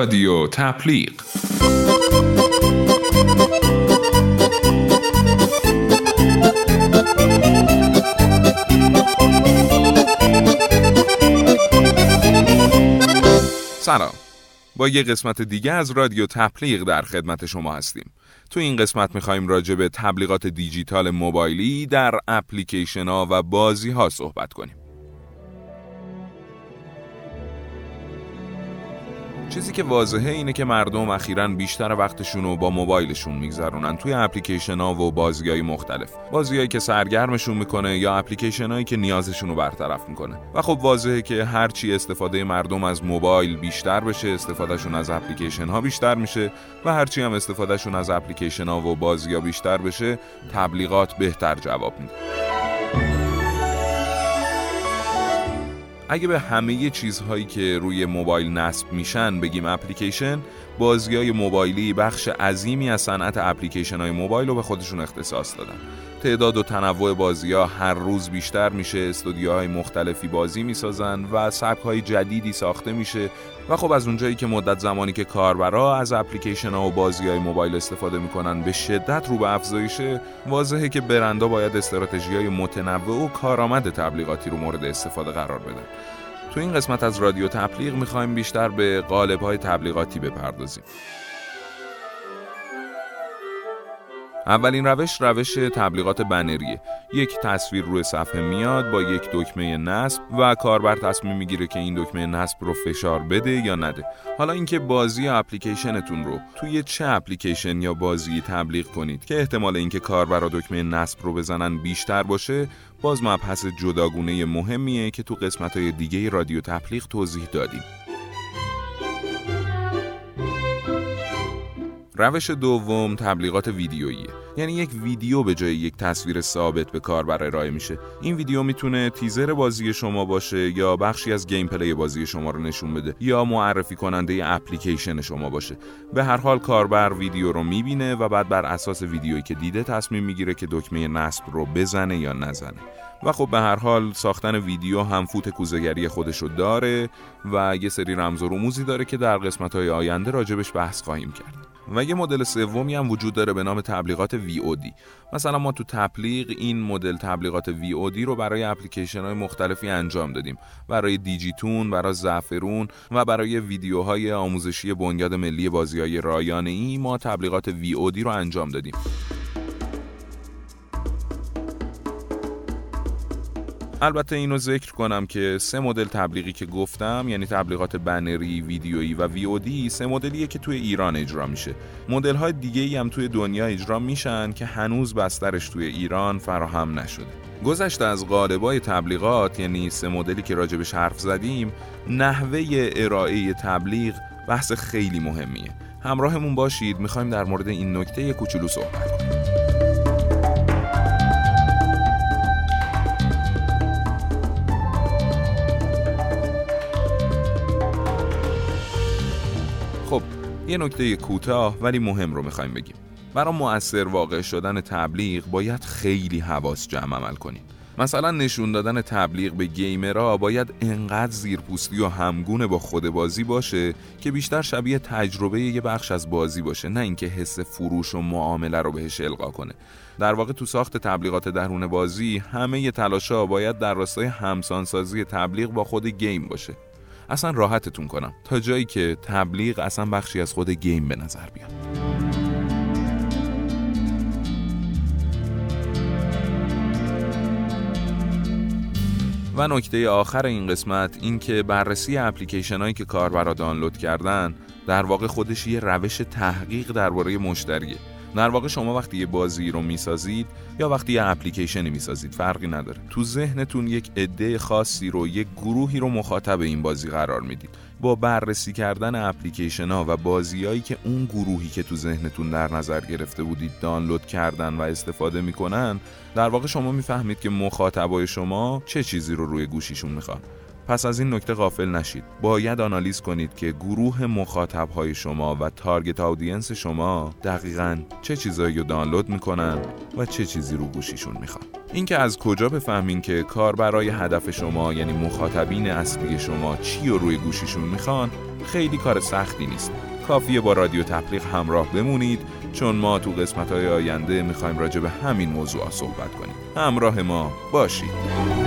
رادیو تبلیغ. سلام. با یه قسمت دیگه از رادیو تبلیغ در خدمت شما هستیم. تو این قسمت می‌خوایم راجع به تبلیغات دیجیتال موبایلی در اپلیکیشن ها و بازی ها صحبت کنیم. چیزی که واضحه اینه که مردم اخیرا بیشتر وقتشون رو با موبایلشون میگذرونن توی اپلیکیشن ها و بازی های مختلف. بازیهایی که سرگرمشون می‌کنه یا اپلیکیشن هایی که نیازشون رو برطرف می‌کنه. و خب واضحه که هرچی استفاده مردم از موبایل بیشتر بشه استفادهشون از اپلیکیشن ها بیشتر میشه و هرچی هم استفادهشون از اپلیکیشن ها و بازی ها بیشتر بشه تبلیغات بهتر جواب میده. اگه به همه چیزهایی که روی موبایل نصب میشن بگیم اپلیکیشن بازی های موبایلی بخش عظیمی از صنعت اپلیکیشن های موبایل رو به خودشون اختصاص دادن. تعداد و تنوع بازی ها هر روز بیشتر میشه استودیوهای مختلفی بازی می‌سازن و سبک های جدیدی ساخته میشه و خب از اونجایی که مدت زمانی که کاربرا از اپلیکیشن ها و بازی های موبایل استفاده می‌کنن به شدت رو به افزایشه واضحه که برندا باید استراتژی های متنوع و کارآمد تبلیغاتی رو مورد استفاده قرار بدن. تو این قسمت از رادیو تبلیغ می‌خوایم بیشتر به قالب های تبلیغاتی بپردازیم. اولین روش روش تبلیغات بنریه. یک تصویر روی صفحه میاد با یک دکمه نصب و کاربر تصمیم می‌گیره که این دکمه نصب رو فشار بده یا نده. حالا اینکه بازی یا اپلیکیشنتون رو توی چه اپلیکیشن یا بازی تبلیغ کنید که احتمال اینکه کاربرا دکمه نصب رو بزنن بیشتر باشه باز مبحث جداگونه مهمیه که تو قسمت های دیگه رادیو تبلیغ توضیح دادیم. روش دوم تبلیغات ویدیویی. یعنی یک ویدیو به جای یک تصویر ثابت به کاربر ارائه میشه. این ویدیو می‌تونه تیزر بازی شما باشه یا بخشی از gameplay بازی شما رو نشون بده یا معرفی کننده اپلیکیشن شما باشه. به هر حال کاربر ویدیو رو می‌بینه و بعد بر اساس ویدیویی که دیده تصمیم می‌گیره که دکمه نصب رو بزنه یا نزنه. و خب به هر حال ساختن ویدیو هم فوت کوزگری خودشو داره و یه سری رمز و رموزی داره که در قسمت های آینده راجبش بحث خواهیم کرد. و یه مدل سومی هم وجود داره به نام تبلیغات VOD مثلا ما تو تبلیغ این مدل تبلیغات VOD رو برای اپلیکیشن های مختلفی انجام دادیم. برای دیجیتون، برای زعفرون و برای ویدیوهای آموزشی بنیاد ملی بازی های رایانه ای ما تبلیغات VOD رو انجام دادیم. البته اینو ذکر کنم که سه مدل تبلیغی که گفتم یعنی تبلیغات بنری، ویدیویی و وی سه مدلیه که توی ایران اجرا میشه. مدل های دیگه هم توی دنیا اجرا میشن که هنوز بسترش توی ایران فراهم نشده. گذشته از قالبای تبلیغات یعنی سه مدلی که راجبش حرف زدیم، نحوه ارائه تبلیغ بحث خیلی مهمیه. همراهمون باشید می‌خوایم در مورد این نکته کوچولو صحبت کنیم. یه نکته کوتاه ولی مهم رو می‌خوایم بگیم. برای مؤثر واقع شدن تبلیغ باید خیلی حواس جمع عمل کنیم. مثلا نشون دادن تبلیغ به گیمرها باید انقدر زیرپوستی و همگونه با خود بازی باشه که بیشتر شبیه تجربه یه بخش از بازی باشه نه اینکه حس فروش و معامله رو بهش القا کنه. در واقع تو ساخت تبلیغات درون بازی همه تلاشا باید در راستای همسانسازی تبلیغ با خود گیم باشه. اصلا راحتتون کنم. تا جایی که تبلیغ اصلا بخشی از خود گیم به نظر بیاد. و نکته آخر این قسمت این که بررسی اپلیکیشن هایی که کاربرا دانلود کردن در واقع خودش یه روش تحقیق درباره مشتریه. در واقع شما وقتی یه بازی رو می‌سازید یا وقتی یه اپلیکیشنی می‌سازید فرقی نداره. تو ذهنتون یک عده خاصی رو یک گروهی رو مخاطب این بازی قرار می‌دید. با بررسی کردن اپلیکیشن ها و بازیهایی که اون گروهی که تو ذهنتون در نظر گرفته بودید دانلود کردن و استفاده می‌کنن در واقع شما می‌فهمید که مخاطبای شما چه چیزی رو روی گوشیشون می‌خوان. پس از این نکته غافل نشید. باید آنالیز کنید که گروه مخاطب های شما و تارگت آدینس شما دقیقا چه چیزایی رو دانلود می‌کنن و چه چیزی رو گوشیشون می‌خوان. اینکه از کجا بفهمین که کار برای هدف شما یعنی مخاطبین اصلی شما چی رو روی گوشیشون می‌خوان خیلی کار سختی نیست. کافیه با رادیو تبلیغ همراه بمونید چون ما تو قسمت های آینده می‌خوایم راجع به همین موضوع صحبت کنیم. همراه ما باشید.